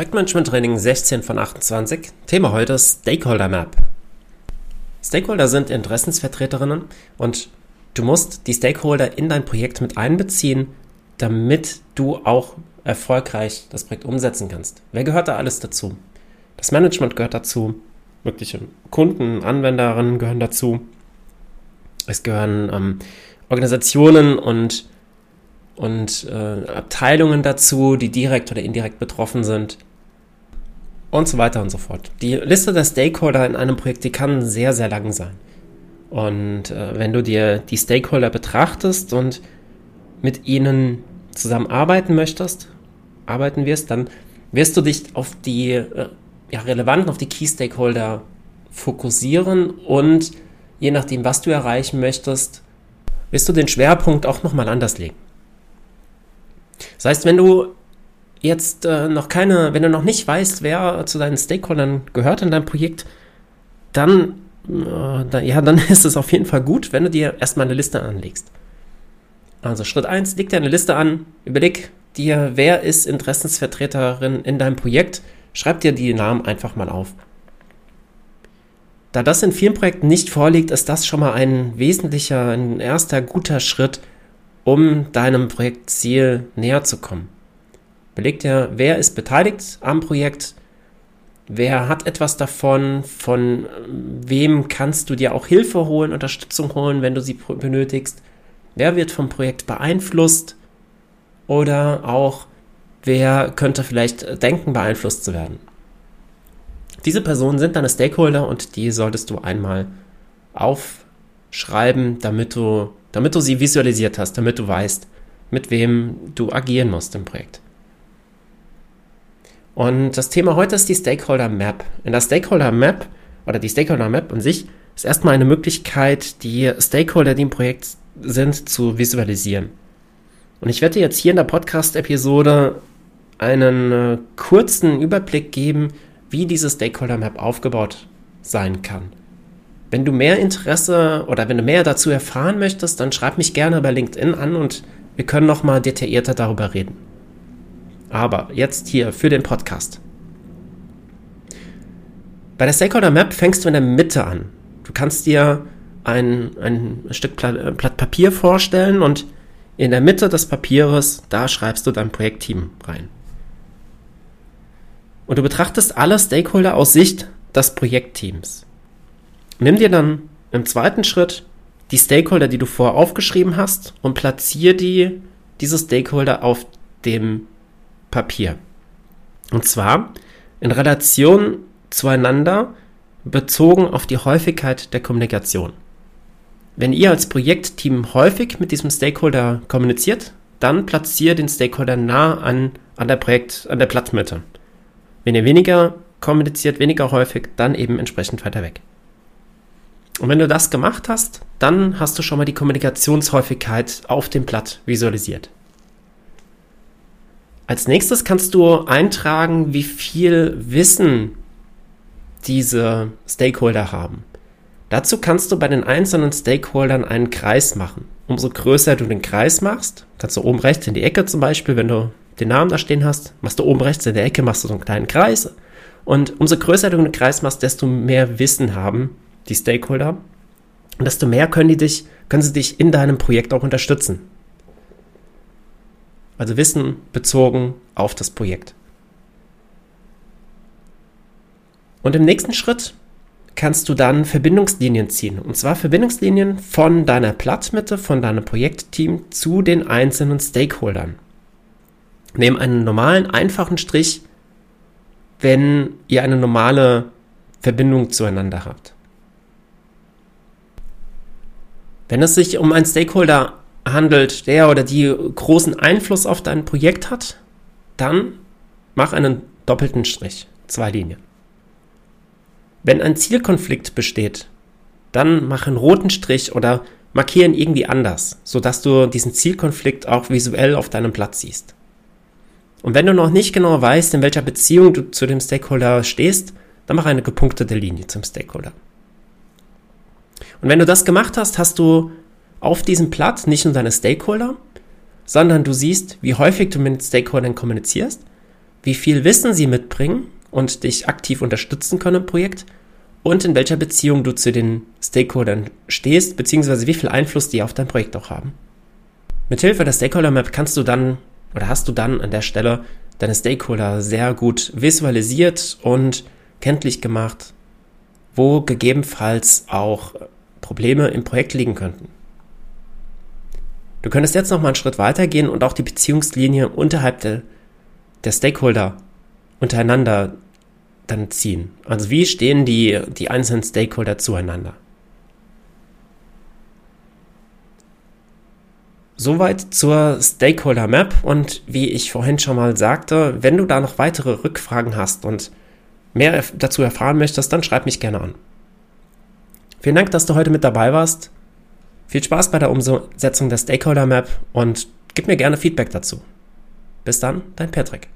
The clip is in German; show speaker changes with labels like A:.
A: Projektmanagement Training 16 von 28. Thema heute Stakeholder Map. Stakeholder sind Interessensvertreterinnen und du musst die Stakeholder in dein Projekt mit einbeziehen, damit du auch erfolgreich das Projekt umsetzen kannst. Wer gehört da alles dazu? Das Management gehört dazu, mögliche Kunden, Anwenderinnen gehören dazu. Es gehören ähm, Organisationen und und äh, Abteilungen dazu, die direkt oder indirekt betroffen sind und so weiter und so fort. Die Liste der Stakeholder in einem Projekt, die kann sehr, sehr lang sein. Und äh, wenn du dir die Stakeholder betrachtest und mit ihnen zusammenarbeiten möchtest, arbeiten wirst, dann wirst du dich auf die äh, ja, relevanten, auf die Key Stakeholder fokussieren und je nachdem, was du erreichen möchtest, wirst du den Schwerpunkt auch nochmal anders legen. Das heißt, wenn du jetzt äh, noch keine, wenn du noch nicht weißt, wer zu deinen Stakeholdern gehört in deinem Projekt, dann, äh, da, ja, dann ist es auf jeden Fall gut, wenn du dir erstmal eine Liste anlegst. Also Schritt 1, leg dir eine Liste an, überleg dir, wer ist Interessensvertreterin in deinem Projekt, schreib dir die Namen einfach mal auf. Da das in vielen Projekten nicht vorliegt, ist das schon mal ein wesentlicher, ein erster guter Schritt, um deinem Projektziel näher zu kommen. Überleg dir, wer ist beteiligt am Projekt, wer hat etwas davon, von wem kannst du dir auch Hilfe holen, Unterstützung holen, wenn du sie benötigst, wer wird vom Projekt beeinflusst oder auch wer könnte vielleicht denken, beeinflusst zu werden. Diese Personen sind deine Stakeholder und die solltest du einmal aufschreiben, damit du damit du sie visualisiert hast, damit du weißt, mit wem du agieren musst im Projekt. Und das Thema heute ist die Stakeholder Map. In der Stakeholder Map oder die Stakeholder Map an sich ist erstmal eine Möglichkeit, die Stakeholder, die im Projekt sind, zu visualisieren. Und ich werde jetzt hier in der Podcast-Episode einen äh, kurzen Überblick geben, wie diese Stakeholder Map aufgebaut sein kann. Wenn du mehr Interesse oder wenn du mehr dazu erfahren möchtest, dann schreib mich gerne bei LinkedIn an und wir können nochmal detaillierter darüber reden. Aber jetzt hier für den Podcast. Bei der Stakeholder Map fängst du in der Mitte an. Du kannst dir ein, ein Stück Blatt, Blatt Papier vorstellen und in der Mitte des Papieres, da schreibst du dein Projektteam rein. Und du betrachtest alle Stakeholder aus Sicht des Projektteams. Nimm dir dann im zweiten Schritt die Stakeholder, die du vorher aufgeschrieben hast, und platziere die, diese Stakeholder auf dem Papier. Und zwar in Relation zueinander bezogen auf die Häufigkeit der Kommunikation. Wenn ihr als Projektteam häufig mit diesem Stakeholder kommuniziert, dann platziere den Stakeholder nah an, an der Projekt, an der Platzmitte. Wenn ihr weniger kommuniziert, weniger häufig, dann eben entsprechend weiter weg. Und wenn du das gemacht hast, dann hast du schon mal die Kommunikationshäufigkeit auf dem Blatt visualisiert. Als nächstes kannst du eintragen, wie viel Wissen diese Stakeholder haben. Dazu kannst du bei den einzelnen Stakeholdern einen Kreis machen. Umso größer du den Kreis machst, kannst du oben rechts in die Ecke zum Beispiel, wenn du den Namen da stehen hast, machst du oben rechts in der Ecke, machst du so einen kleinen Kreis. Und umso größer du den Kreis machst, desto mehr Wissen haben die Stakeholder, desto mehr können die dich, können sie dich in deinem Projekt auch unterstützen. Also Wissen bezogen auf das Projekt. Und im nächsten Schritt kannst du dann Verbindungslinien ziehen. Und zwar Verbindungslinien von deiner Plattmitte, von deinem Projektteam zu den einzelnen Stakeholdern. Nehm einen normalen, einfachen Strich, wenn ihr eine normale Verbindung zueinander habt. Wenn es sich um einen Stakeholder handelt, der oder die großen Einfluss auf dein Projekt hat, dann mach einen doppelten Strich, zwei Linien. Wenn ein Zielkonflikt besteht, dann mach einen roten Strich oder markiere ihn irgendwie anders, sodass du diesen Zielkonflikt auch visuell auf deinem Platz siehst. Und wenn du noch nicht genau weißt, in welcher Beziehung du zu dem Stakeholder stehst, dann mach eine gepunktete Linie zum Stakeholder. Und wenn du das gemacht hast, hast du auf diesem Blatt nicht nur deine Stakeholder, sondern du siehst, wie häufig du mit Stakeholdern kommunizierst. wie viel Wissen sie mitbringen und dich aktiv unterstützen können im Projekt und in welcher Beziehung du zu den Stakeholdern stehst, beziehungsweise wie viel Einfluss die auf dein Projekt auch haben. Mithilfe der Stakeholder Map kannst du dann oder hast du dann an der Stelle deine Stakeholder sehr gut visualisiert und kenntlich gemacht, wo gegebenenfalls auch Probleme im Projekt liegen könnten. Du könntest jetzt noch mal einen Schritt weiter gehen und auch die Beziehungslinie unterhalb der, der Stakeholder untereinander dann ziehen. Also wie stehen die, die einzelnen Stakeholder zueinander? Soweit zur Stakeholder Map und wie ich vorhin schon mal sagte, wenn du da noch weitere Rückfragen hast und mehr dazu erfahren möchtest, dann schreib mich gerne an. Vielen Dank, dass du heute mit dabei warst. Viel Spaß bei der Umsetzung der Stakeholder Map und gib mir gerne Feedback dazu. Bis dann, dein Patrick.